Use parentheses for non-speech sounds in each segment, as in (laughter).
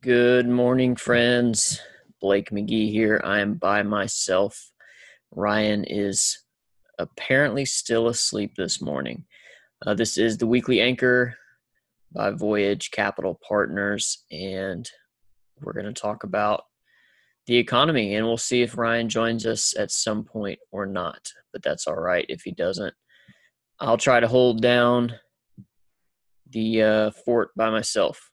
Good morning, friends. Blake McGee here. I am by myself. Ryan is apparently still asleep this morning. Uh, this is the weekly anchor by Voyage Capital Partners, and we're going to talk about the economy, and we'll see if Ryan joins us at some point or not. But that's all right if he doesn't. I'll try to hold down the uh, fort by myself.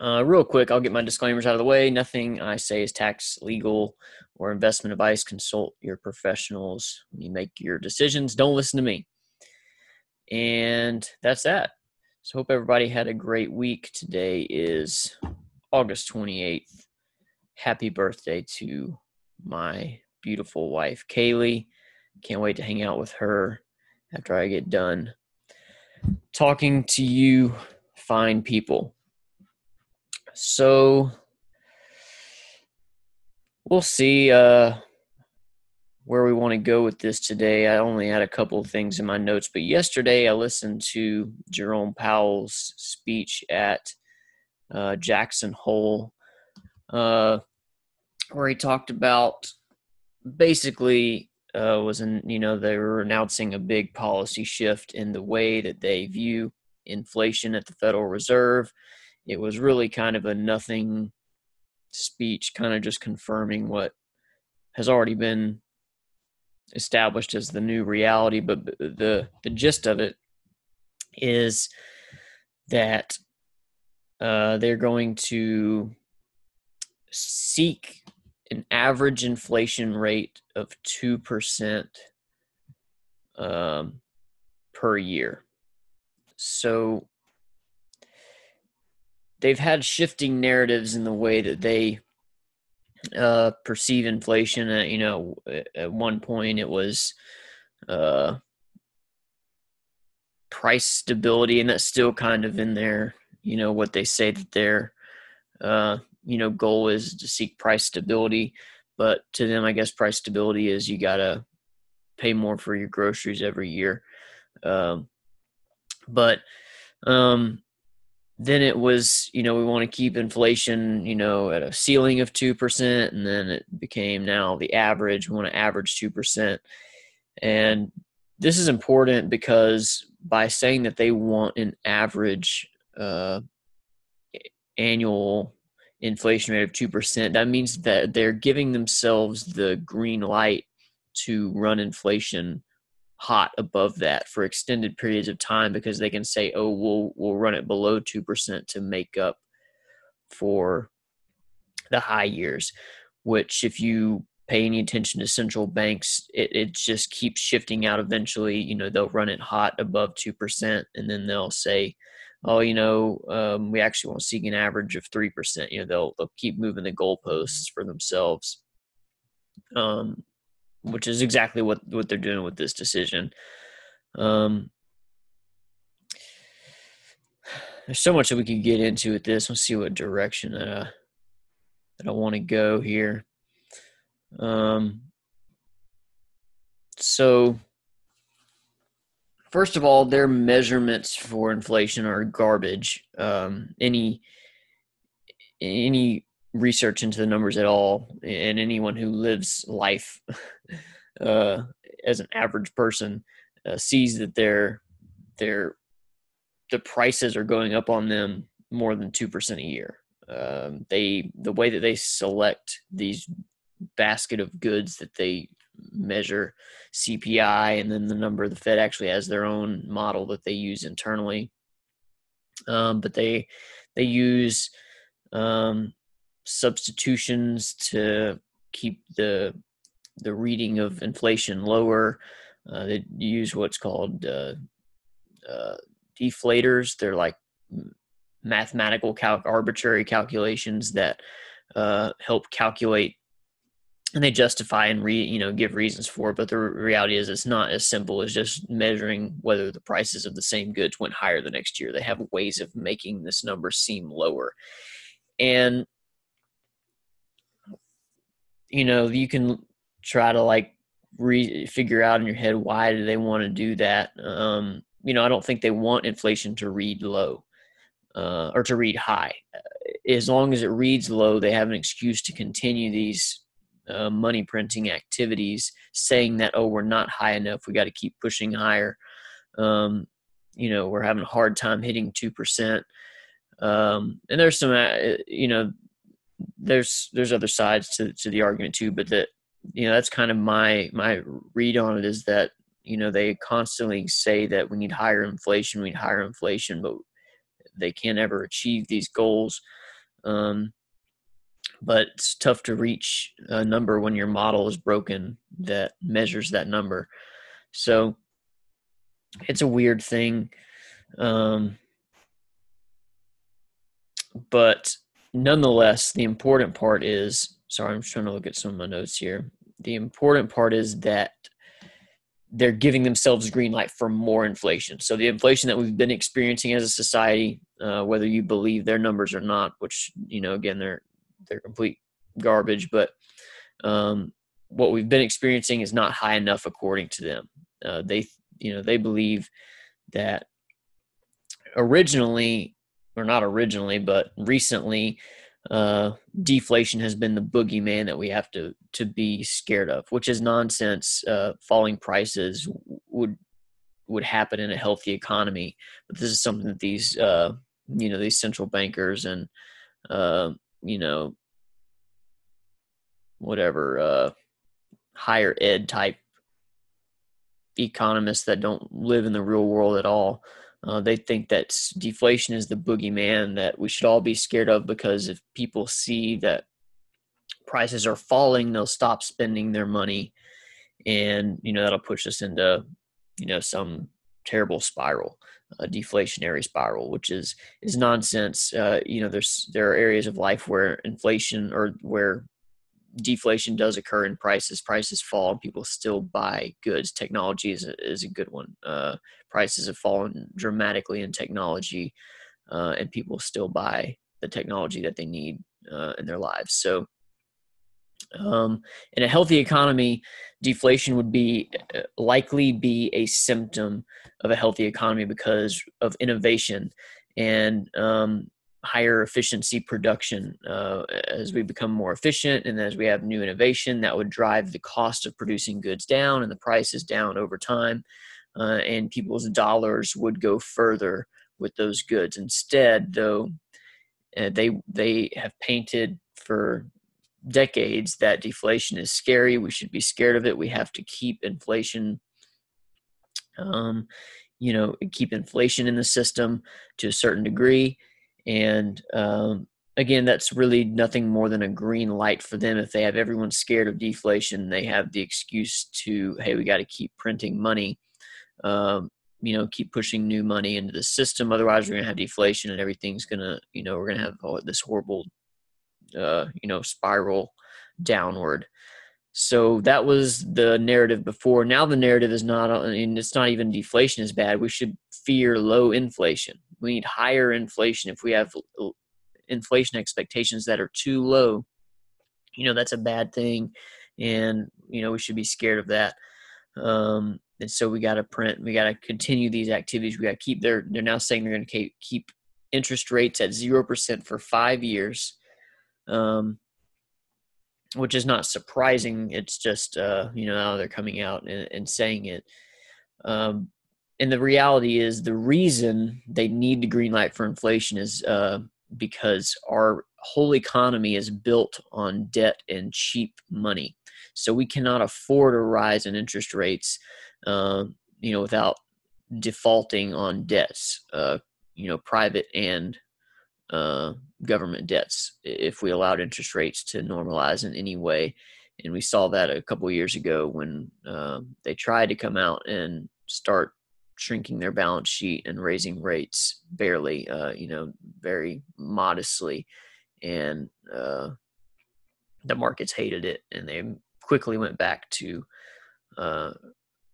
Uh, real quick, I'll get my disclaimers out of the way. Nothing I say is tax, legal, or investment advice. Consult your professionals when you make your decisions. Don't listen to me. And that's that. So, hope everybody had a great week. Today is August 28th. Happy birthday to my beautiful wife, Kaylee. Can't wait to hang out with her after I get done talking to you, fine people. So we'll see uh, where we want to go with this today. I only had a couple of things in my notes, but yesterday I listened to Jerome Powell's speech at uh, Jackson Hole, uh, where he talked about basically uh, was in you know they were announcing a big policy shift in the way that they view inflation at the Federal Reserve it was really kind of a nothing speech, kind of just confirming what has already been established as the new reality. But the the gist of it is that uh, they're going to seek an average inflation rate of two percent um, per year. So they've had shifting narratives in the way that they uh, perceive inflation. Uh, you know, at one point it was uh, price stability, and that's still kind of in there. You know what they say that their uh, you know goal is to seek price stability, but to them, I guess price stability is you gotta pay more for your groceries every year. Um, but um, then it was you know we want to keep inflation you know at a ceiling of 2% and then it became now the average we want to average 2% and this is important because by saying that they want an average uh, annual inflation rate of 2% that means that they're giving themselves the green light to run inflation hot above that for extended periods of time because they can say, "Oh, we'll we'll run it below two percent to make up for the high years." Which, if you pay any attention to central banks, it, it just keeps shifting out. Eventually, you know, they'll run it hot above two percent, and then they'll say, "Oh, you know, um, we actually want to seek an average of three percent." You know, they'll they'll keep moving the goalposts for themselves. Um, which is exactly what what they're doing with this decision. Um, there's so much that we could get into with this. Let's see what direction that I, that I want to go here. Um, so, first of all, their measurements for inflation are garbage. Um, any any research into the numbers at all, and anyone who lives life (laughs) uh, as an average person uh, sees that their their the prices are going up on them more than two percent a year. Um, they the way that they select these basket of goods that they measure CPI and then the number the Fed actually has their own model that they use internally. Um, but they they use um, substitutions to keep the the reading of inflation lower. Uh, they use what's called uh, uh, deflators. They're like mathematical cal- arbitrary calculations that uh, help calculate and they justify and re you know give reasons for it but the reality is it's not as simple as just measuring whether the prices of the same goods went higher the next year they have ways of making this number seem lower and you know you can try to like re figure out in your head why do they want to do that um you know i don't think they want inflation to read low uh, or to read high as long as it reads low, they have an excuse to continue these uh, money printing activities, saying that oh we're not high enough, we got to keep pushing higher. Um, you know we're having a hard time hitting two percent. Um, and there's some uh, you know there's there's other sides to to the argument too, but that you know that's kind of my my read on it is that you know they constantly say that we need higher inflation, we need higher inflation, but they can't ever achieve these goals. Um, but it's tough to reach a number when your model is broken that measures that number. So it's a weird thing. Um, but nonetheless, the important part is sorry, I'm trying to look at some of my notes here. The important part is that they're giving themselves green light for more inflation. So the inflation that we've been experiencing as a society, uh, whether you believe their numbers or not, which you know again they're they're complete garbage, but um, what we've been experiencing is not high enough according to them. Uh, they you know they believe that originally or not originally but recently uh, deflation has been the boogeyman that we have to to be scared of, which is nonsense. Uh, falling prices would would happen in a healthy economy, but this is something that these uh, you know these central bankers and uh, you know whatever uh, higher ed type economists that don't live in the real world at all uh, they think that deflation is the boogeyman that we should all be scared of because if people see that prices are falling, they'll stop spending their money, and you know that'll push us into you know some terrible spiral, a deflationary spiral, which is is nonsense. Uh, you know, there's there are areas of life where inflation or where deflation does occur in prices. Prices fall and people still buy goods. Technology is a, is a good one. Uh, prices have fallen dramatically in technology, uh, and people still buy the technology that they need uh, in their lives. So, um, in a healthy economy, deflation would be uh, likely be a symptom of a healthy economy because of innovation and um, higher efficiency production uh, as we become more efficient and as we have new innovation that would drive the cost of producing goods down and the prices down over time uh, and people's dollars would go further with those goods. Instead though uh, they they have painted for decades that deflation is scary. We should be scared of it. We have to keep inflation um, you know keep inflation in the system to a certain degree and um, again, that's really nothing more than a green light for them. If they have everyone scared of deflation, they have the excuse to, hey, we got to keep printing money, um, you know, keep pushing new money into the system. Otherwise, we're going to have deflation and everything's going to, you know, we're going to have this horrible, uh, you know, spiral downward. So that was the narrative before. Now the narrative is not, I mean, it's not even deflation is bad. We should fear low inflation. We need higher inflation. If we have inflation expectations that are too low, you know, that's a bad thing. And, you know, we should be scared of that. Um, and so we got to print, we got to continue these activities. We got to keep their, they're now saying they're going to keep interest rates at 0% for five years. Um, which is not surprising. It's just, uh, you know, now they're coming out and, and saying it. Um, and the reality is the reason they need the green light for inflation is uh, because our whole economy is built on debt and cheap money. So we cannot afford a rise in interest rates uh, you know without defaulting on debts uh, you know private and uh, government debts if we allowed interest rates to normalize in any way. And we saw that a couple years ago when um, they tried to come out and start shrinking their balance sheet and raising rates barely, uh, you know, very modestly. And uh, the markets hated it and they quickly went back to, uh,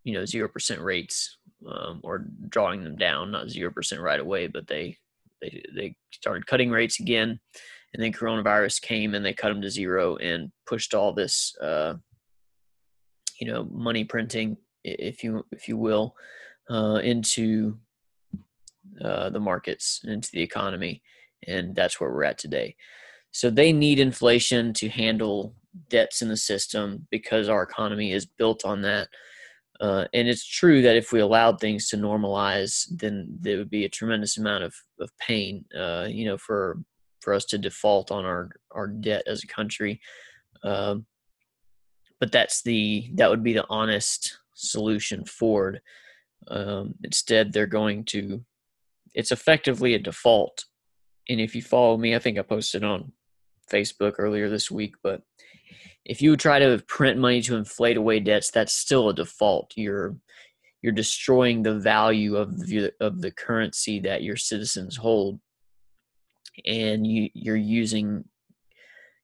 you know, 0% rates um, or drawing them down, not 0% right away, but they, they, they started cutting rates again. And then coronavirus came and they cut them to zero and pushed all this, uh, you know, money printing, if you if you will, uh, into uh, the markets, into the economy, and that's where we're at today. So they need inflation to handle debts in the system because our economy is built on that. Uh, and it's true that if we allowed things to normalize, then there would be a tremendous amount of, of pain, uh, you know, for for us to default on our, our debt as a country. Um, but that's the that would be the honest solution forward. Um, instead, they're going to it's effectively a default. And if you follow me, I think I posted on Facebook earlier this week, but if you try to print money to inflate away debts, that's still a default. You're you're destroying the value of the of the currency that your citizens hold, and you you're using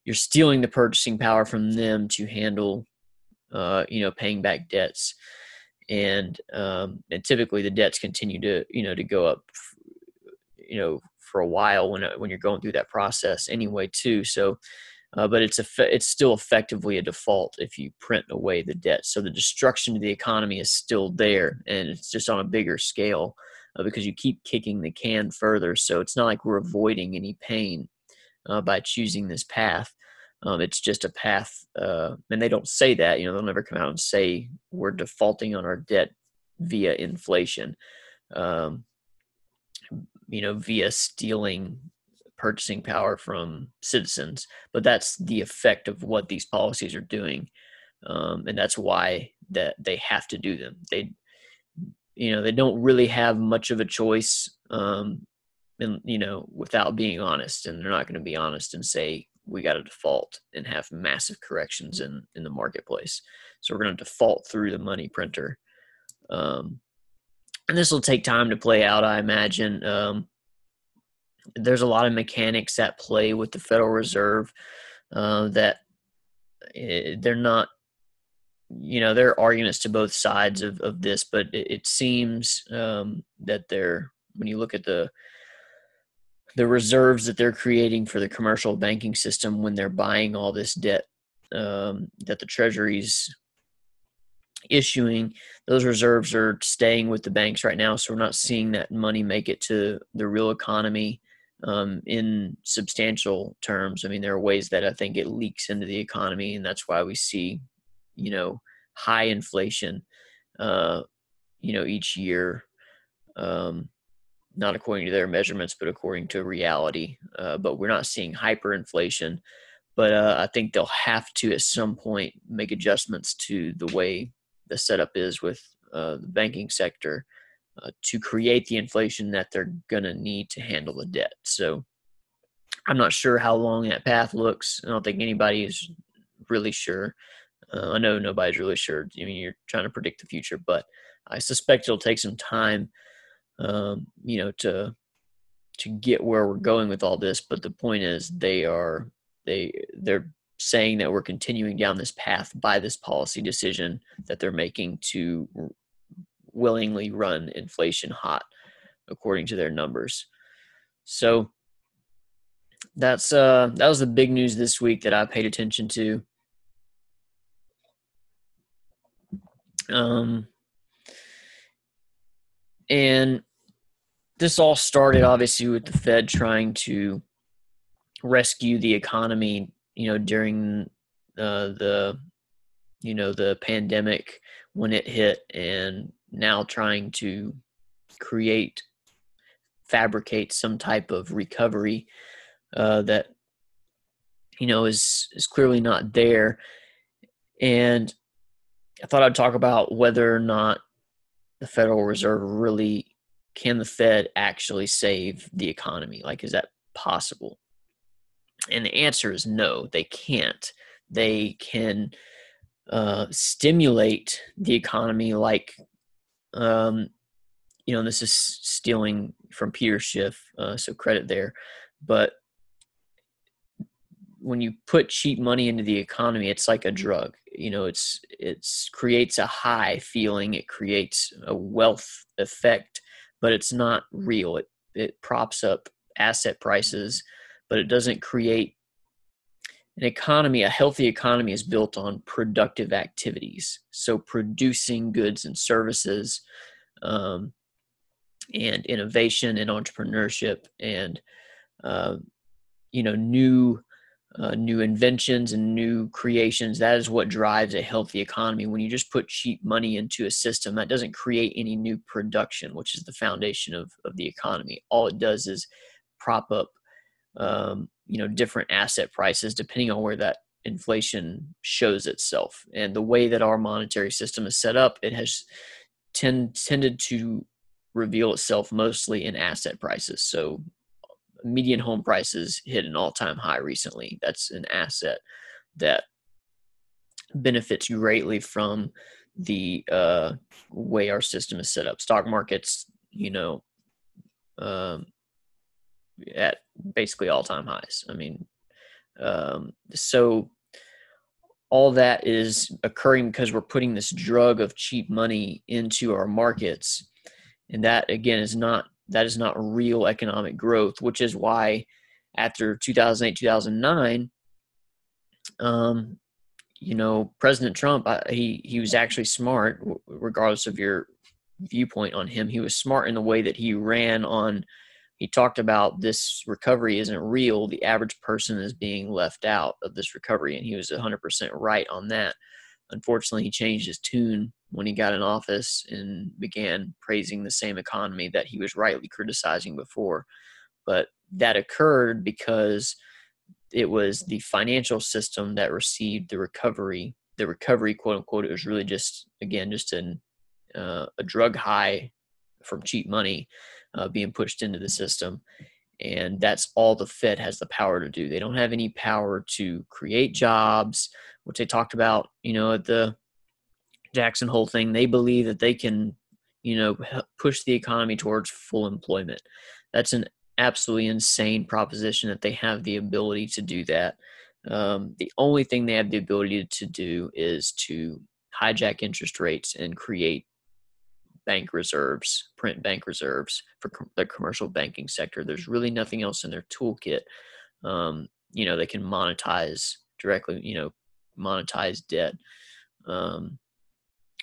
you're stealing the purchasing power from them to handle, uh, you know, paying back debts, and um, and typically the debts continue to you know to go up you know for a while when uh, when you're going through that process anyway too. So, uh, but it's a it's still effectively a default if you print away the debt. So the destruction of the economy is still there, and it's just on a bigger scale uh, because you keep kicking the can further. So it's not like we're avoiding any pain uh, by choosing this path. Um, it's just a path, uh, and they don't say that. You know, they'll never come out and say we're defaulting on our debt via inflation. Um, you know, via stealing purchasing power from citizens. But that's the effect of what these policies are doing, um, and that's why that they have to do them. They, you know, they don't really have much of a choice, um, and you know, without being honest, and they're not going to be honest and say we got a default and have massive corrections in in the marketplace. So we're going to default through the money printer. Um, and this will take time to play out, I imagine. Um, there's a lot of mechanics at play with the Federal Reserve uh, that eh, they're not, you know, there are arguments to both sides of, of this, but it, it seems um, that they're, when you look at the, the reserves that they're creating for the commercial banking system when they're buying all this debt um, that the treasuries issuing those reserves are staying with the banks right now so we're not seeing that money make it to the real economy um, in substantial terms. I mean there are ways that i think it leaks into the economy and that's why we see you know high inflation uh, you know each year. Um, not according to their measurements but according to reality uh, but we're not seeing hyperinflation but uh, I think they'll have to at some point make adjustments to the way the setup is with uh, the banking sector uh, to create the inflation that they're going to need to handle the debt. So I'm not sure how long that path looks. I don't think anybody is really sure. Uh, I know nobody's really sure. I mean, you're trying to predict the future, but I suspect it'll take some time, um, you know, to to get where we're going with all this. But the point is, they are they they're saying that we're continuing down this path by this policy decision that they're making to willingly run inflation hot according to their numbers. So that's uh that was the big news this week that I paid attention to. Um and this all started obviously with the Fed trying to rescue the economy you know during uh, the you know the pandemic when it hit and now trying to create fabricate some type of recovery uh, that you know is is clearly not there. And i thought i'd talk about whether or not the federal reserve really can the fed actually save the economy like is that possible and the answer is no, they can't. They can uh, stimulate the economy like, um, you know, this is stealing from Peter Schiff, uh, so credit there. But when you put cheap money into the economy, it's like a drug. You know, it's it's creates a high feeling. It creates a wealth effect, but it's not real. It it props up asset prices but it doesn't create an economy. A healthy economy is built on productive activities. So, producing goods and services, um, and innovation and entrepreneurship, and uh, you know new uh, new inventions and new creations. That is what drives a healthy economy. When you just put cheap money into a system, that doesn't create any new production, which is the foundation of, of the economy. All it does is prop up, um, you know, different asset prices depending on where that inflation shows itself. And the way that our monetary system is set up, it has tend, tended to reveal itself mostly in asset prices. So median home prices hit an all-time high recently. That's an asset that benefits greatly from the uh, way our system is set up. Stock markets, you know, um, at basically all-time highs. I mean, um, so all that is occurring because we're putting this drug of cheap money into our markets, and that again is not that is not real economic growth, which is why after 2008, 2009, um, you know, President Trump, he, he was actually smart, regardless of your viewpoint on him. He was smart in the way that he ran on. He talked about this recovery isn't real. The average person is being left out of this recovery. And he was 100% right on that. Unfortunately, he changed his tune when he got in office and began praising the same economy that he was rightly criticizing before. But that occurred because it was the financial system that received the recovery. The recovery, quote unquote, it was really just again just an uh, a drug high from cheap money uh, being pushed into the system, and that's all the Fed has the power to do. They don't have any power to create jobs, which they talked about, you know, at the Jackson Hole thing, they believe that they can, you know, push the economy towards full employment. That's an absolutely insane proposition that they have the ability to do that. Um, the only thing they have the ability to do is to hijack interest rates and create bank reserves, print bank reserves for com- the commercial banking sector. There's really nothing else in their toolkit. Um, you know, they can monetize directly, you know, monetize debt. Um,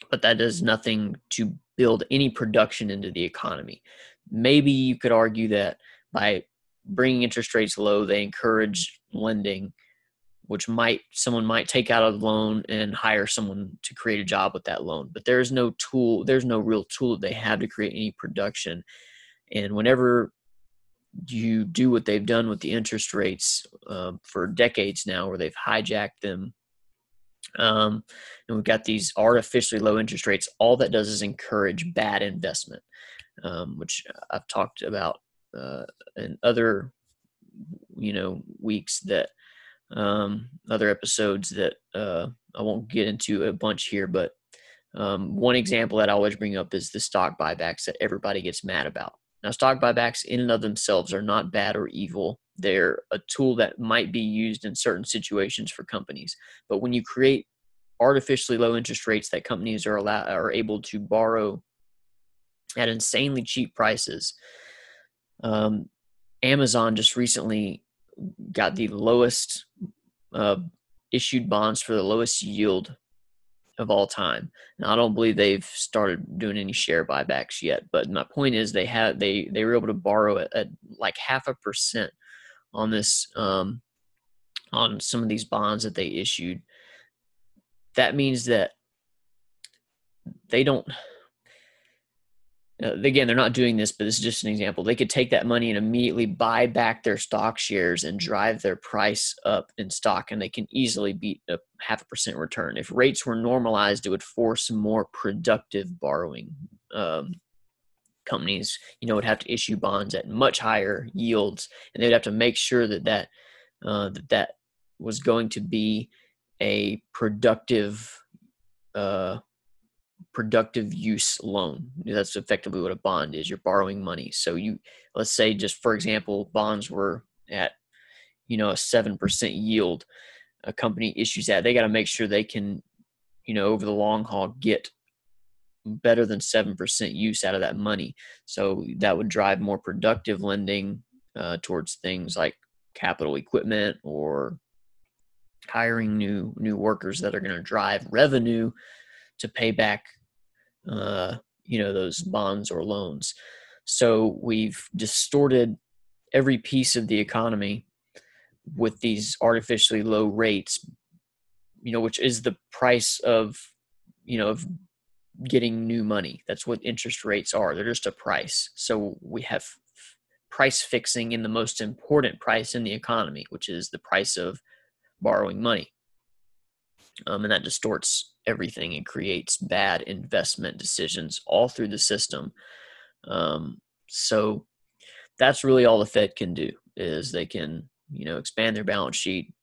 but that does nothing to build any production into the economy. Maybe you could argue that by bringing interest rates low, they encourage lending, which might someone might take out a loan and hire someone to create a job with that loan. But there's no tool, there's no real tool that they have to create any production. And whenever you do what they've done with the interest rates um, for decades now, where they've hijacked them um, and we've got these artificially low interest rates. All that does is encourage bad investment, um, which I've talked about uh, in other, you know, weeks that um, other episodes that uh, I won't get into a bunch here, but um, one example that I always bring up is the stock buybacks that everybody gets mad about. Now, stock buybacks in and of themselves are not bad or evil. They're a tool that might be used in certain situations for companies. But when you create artificially low interest rates that companies are allow, are able to borrow at insanely cheap prices, um, Amazon just recently got the lowest uh, issued bonds for the lowest yield of all time. Now I don't believe they've started doing any share buybacks yet, but my point is they had they they were able to borrow at, at like half a percent on this um, on some of these bonds that they issued. That means that they don't uh, again, they're not doing this, but this is just an example. They could take that money and immediately buy back their stock shares and drive their price up in stock, and they can easily beat a half a percent return. If rates were normalized, it would force more productive borrowing. Um, companies, you know, would have to issue bonds at much higher yields, and they'd have to make sure that that uh, that that was going to be a productive uh, productive use loan. That's effectively what a bond is. You're borrowing money. So you let's say just for example, bonds were at you know a seven percent yield. A company issues that they got to make sure they can, you know, over the long haul get better than seven percent use out of that money. So that would drive more productive lending uh, towards things like capital equipment or hiring new new workers that are going to drive revenue to pay back uh, you know those bonds or loans so we've distorted every piece of the economy with these artificially low rates, you know, which is the price of, you know, of getting new money. That's what interest rates are. They're just a price. So we have price fixing in the most important price in the economy, which is the price of borrowing money. Um, and that distorts everything and creates bad investment decisions all through the system. Um, so that's really all the Fed can do is they can you know expand their balance sheet,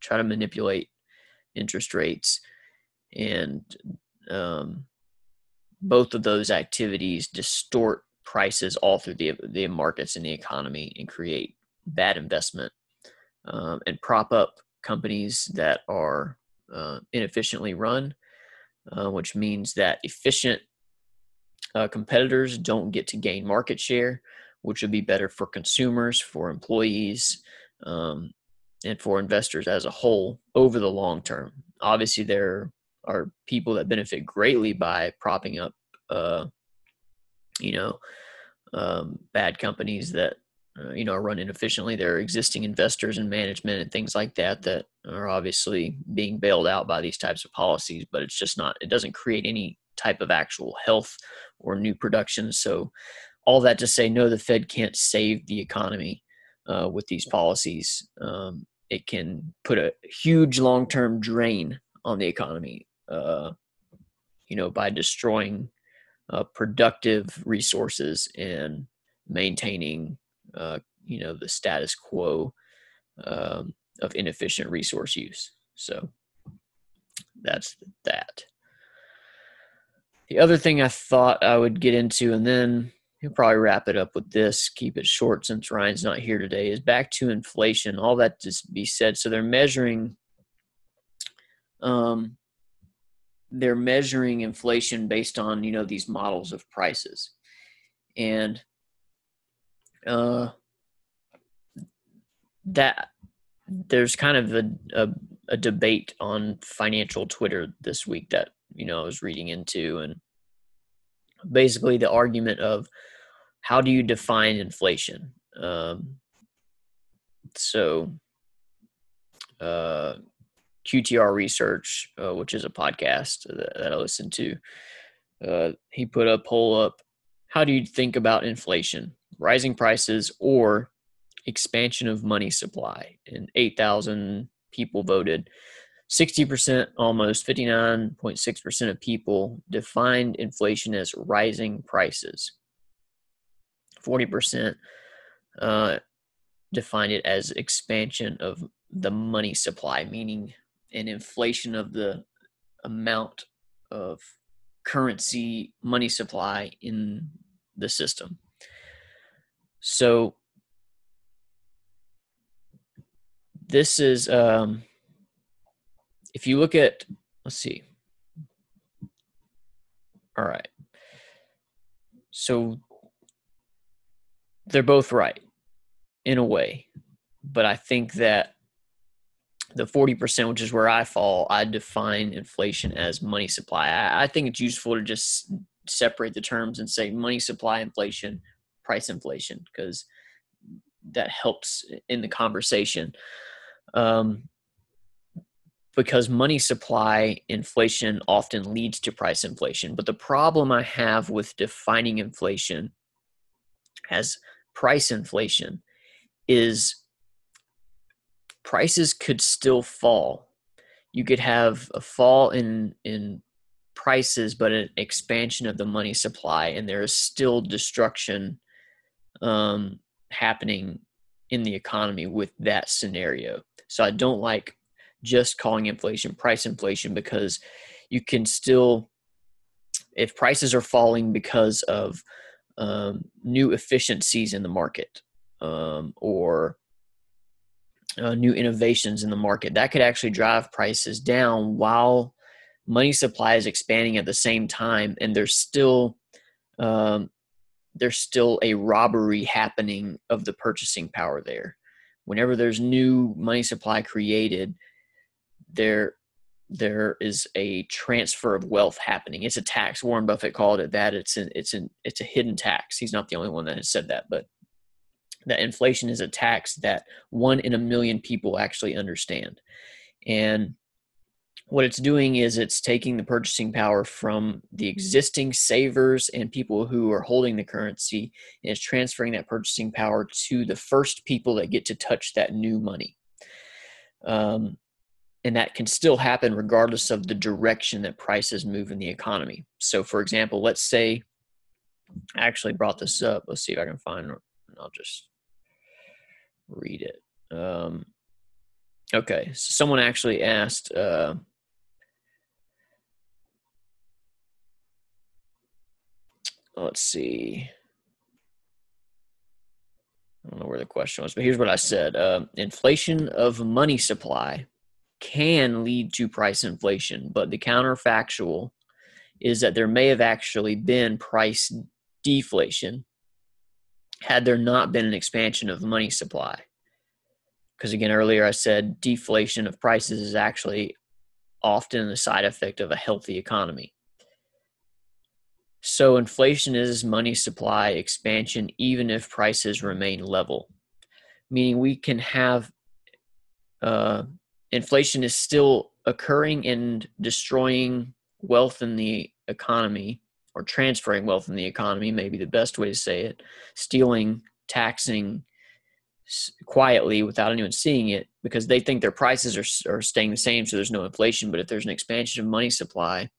try to manipulate interest rates, and um, both of those activities distort prices all through the the markets and the economy and create bad investment um, and prop up companies that are uh, inefficiently run, uh, which means that efficient uh, competitors don't get to gain market share, which would be better for consumers, for employees, um, and for investors as a whole over the long term. Obviously, there are people that benefit greatly by propping up, uh, you know, um, bad companies that uh, you know are run inefficiently. There are existing investors and management and things like that that are obviously being bailed out by these types of policies. But it's just not. It doesn't create any type of actual health or new production. So all that to say, no, the Fed can't save the economy uh, with these policies. Um, it can put a huge long-term drain on the economy. Uh, you know, by destroying uh, productive resources and maintaining, uh, you know, the status quo um, of inefficient resource use. So that's that. The other thing I thought I would get into, and then he'll probably wrap it up with this, keep it short since Ryan's not here today, is back to inflation. All that to be said. So they're measuring um, they're measuring inflation based on you know these models of prices. And uh, that there's kind of a, a, a debate on financial twitter this week that you know i was reading into. And basically the argument of how do you define inflation? Um, so uh, QTR Research, uh, which is a podcast that, I listen to, uh, he put a poll up. How do you think about inflation, rising prices, or expansion of money supply? And 8,000 people voted. 60%, almost 59.6% of people defined inflation as rising prices. 40% uh, defined it as expansion of the money supply, meaning an inflation of the amount of currency money supply in the system. So this is um, if you look at let's see. All right. So they're both right in a way, but I think that the 40%, which is where I fall, I define inflation as money supply. I, I, think it's useful to just separate the terms and say money supply inflation, price inflation, because that helps in the conversation. Um, because money supply inflation often leads to price inflation. But the problem I have with defining inflation as price inflation is prices could still fall. You could have a fall in in prices, but an expansion of the money supply, and there is still destruction um, happening in the economy with that scenario. So I don't like just calling inflation price inflation because you can still, if prices are falling because of um, new efficiencies in the market um, or uh, new innovations in the market that could actually drive prices down while money supply is expanding at the same time and there's still um, there's still a robbery happening of the purchasing power there. Whenever there's new money supply created there there is a transfer of wealth happening. It's a tax warren buffett called it that. It's an it's an it's a hidden tax. He's not the only one that has said that but that inflation is a tax that one in a million people actually understand. And what it's doing is it's taking the purchasing power from the existing savers and people who are holding the currency and it's transferring that purchasing power to the first people that get to touch that new money. Um, and that can still happen regardless of the direction that prices move in the economy. So, for example, let's say I actually brought this up. Let's see if I can find. I'll just read it. Um, okay, so someone actually asked. Uh, let's see. I don't know where the question was, but here's what I said: uh, Inflation of money supply can lead to price inflation, but the counterfactual is that there may have actually been price deflation had there not been an expansion of money supply. Because again, earlier I said deflation of prices is actually often a side effect of a healthy economy. So inflation is money supply expansion even if prices remain level, meaning we can have uh, inflation is still occurring and destroying wealth in the economy or transferring wealth in the economy, maybe the best way to say it, stealing, taxing quietly without anyone seeing it because they think their prices are, are staying the same, so there's no inflation. But if there's an expansion of money supply,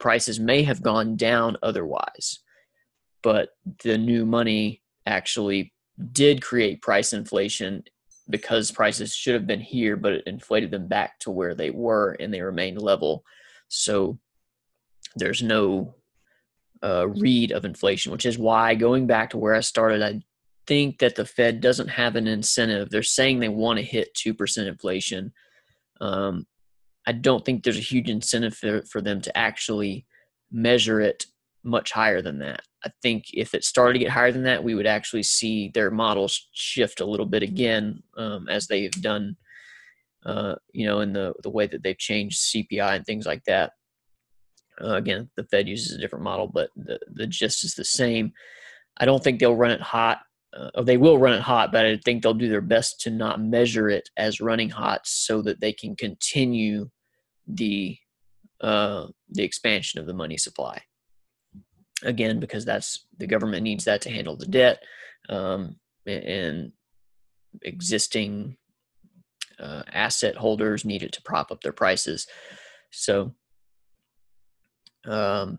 prices may have gone down otherwise. But the new money actually did create price inflation because prices should have been here, but it inflated them back to where they were and they remained level. So there's no uh, read of inflation, which is why going back to where I started, I think that the Fed doesn't have an incentive. They're saying they want to hit 2% inflation. Um, I don't think there's a huge incentive for, for them to actually measure it much higher than that. I think if it started to get higher than that, we would actually see their models shift a little bit again, um, as they've done, uh, you know, in the the way that they've changed CPI and things like that. Uh, again, the Fed uses a different model, but the the gist is the same. I don't think they'll run it hot. Uh, they will run it hot, but I think they'll do their best to not measure it as running hot, so that they can continue the uh, the expansion of the money supply again because that's the government needs that to handle the debt um, and existing uh, asset holders need it to prop up their prices so um,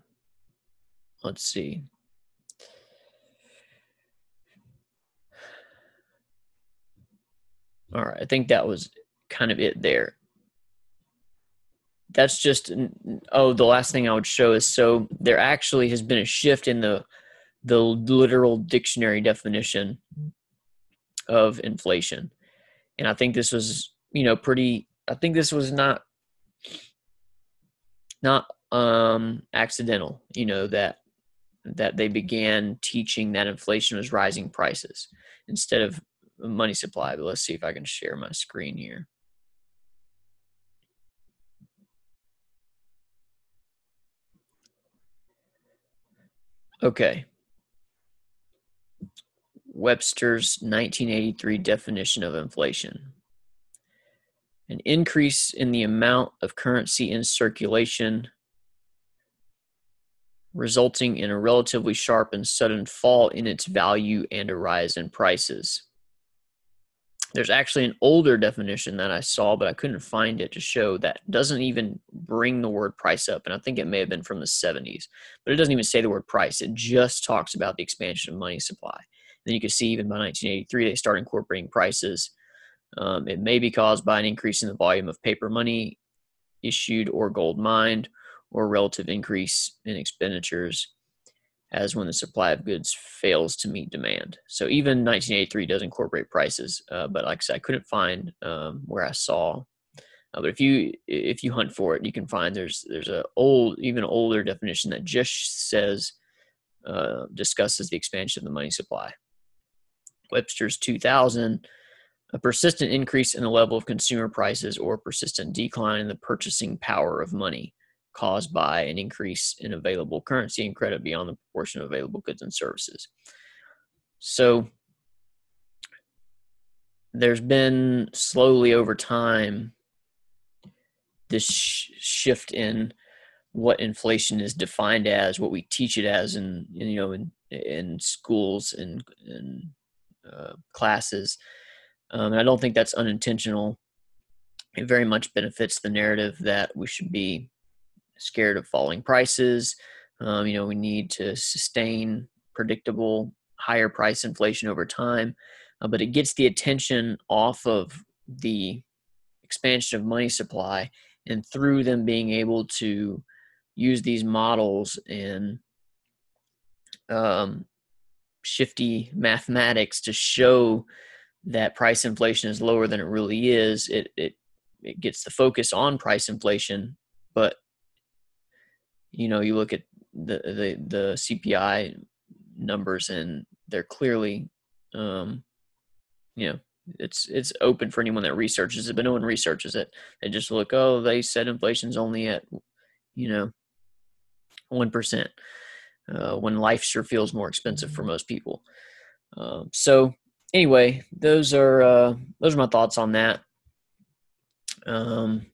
let's see. All right i think that was kind of it there. That's just oh the last thing i would show is so there actually has been a shift in the the literal dictionary definition of inflation. And i think this was you know pretty i think this was not not um accidental you know that that they began teaching that inflation was rising prices instead of money supply but let's see if i can share my screen here Okay. Webster's 1983 definition of inflation. An increase in the amount of currency in circulation resulting in a relatively sharp and sudden fall in its value and a rise in prices. There's actually an older definition that I saw, but I couldn't find it to show that doesn't even bring the word price up. And I think it may have been from the 70s, but it doesn't even say the word price. It just talks about the expansion of money supply. And then you can see even by 1983, they start incorporating prices. Um, it may be caused by an increase in the volume of paper money issued or gold mined, or relative increase in expenditures as when the supply of goods fails to meet demand. So even 1983 does incorporate prices, uh, but like I said, I couldn't find um, where I saw. Uh, but if you if you hunt for it, you can find there's there's a old even older definition that just says uh, discusses the expansion of the money supply. Webster's 2000 a persistent increase in the level of consumer prices or persistent decline in the purchasing power of money caused by an increase in available currency and credit beyond the proportion of available goods and services. So there's been slowly over time this sh- shift in what inflation is defined as, what we teach it as, in, in you know in in schools and in, uh, classes. Um, and I don't think that's unintentional. It very much benefits the narrative that we should be scared of falling prices. Um, you know, we need to sustain predictable higher price inflation over time, uh, but it gets the attention off of the expansion of money supply and through them being able to use these models and um, shifty mathematics to show that price inflation is lower than it really is, it it it gets the focus on price inflation, but you know you look at the the the CPI numbers and they're clearly um, you know it's it's open for anyone that researches it, but no one researches it. They just look, oh, they said inflation's only at you know one percent. Uh, when life sure feels more expensive for most people. Um, so anyway, those are uh, those are my thoughts on that. Um,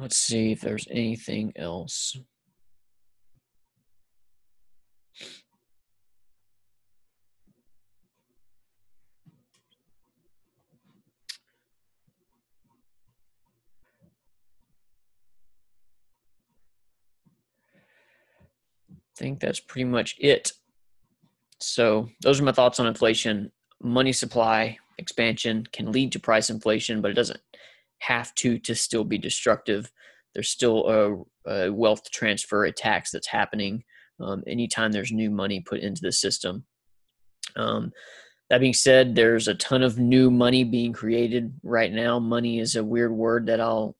let's see if there's anything else. I think that's pretty much it. So, those are my thoughts on inflation. Money supply expansion can lead to price inflation, but it doesn't have to to still be destructive. There's still a, a wealth transfer, tax that's happening um, anytime there's new money put into the system. Um, that being said, there's a ton of new money being created right now. Money is a weird word that I'll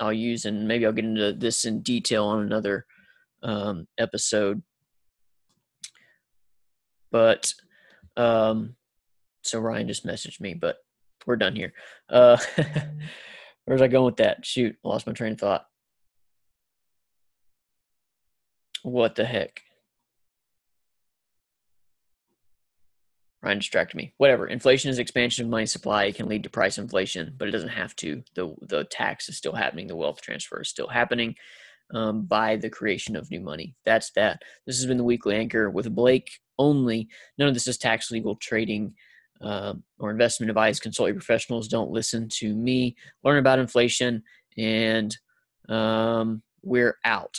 I'll use, and maybe I'll get into this in detail on another um, episode. But um, so Ryan just messaged me, but we're done here. Uh, (laughs) where's I going with that? Shoot, lost my train of thought. What the heck? Ryan distracted me. Whatever. Inflation is expansion of money supply. It can lead to price inflation, but it doesn't have to. The the tax is still happening. The wealth transfer is still happening um, by the creation of new money. That's that. This has been the weekly anchor with Blake only. None of this is tax legal trading uh, or investment advice. Consult your professionals. Don't listen to me. Learn about inflation, and um, we're out.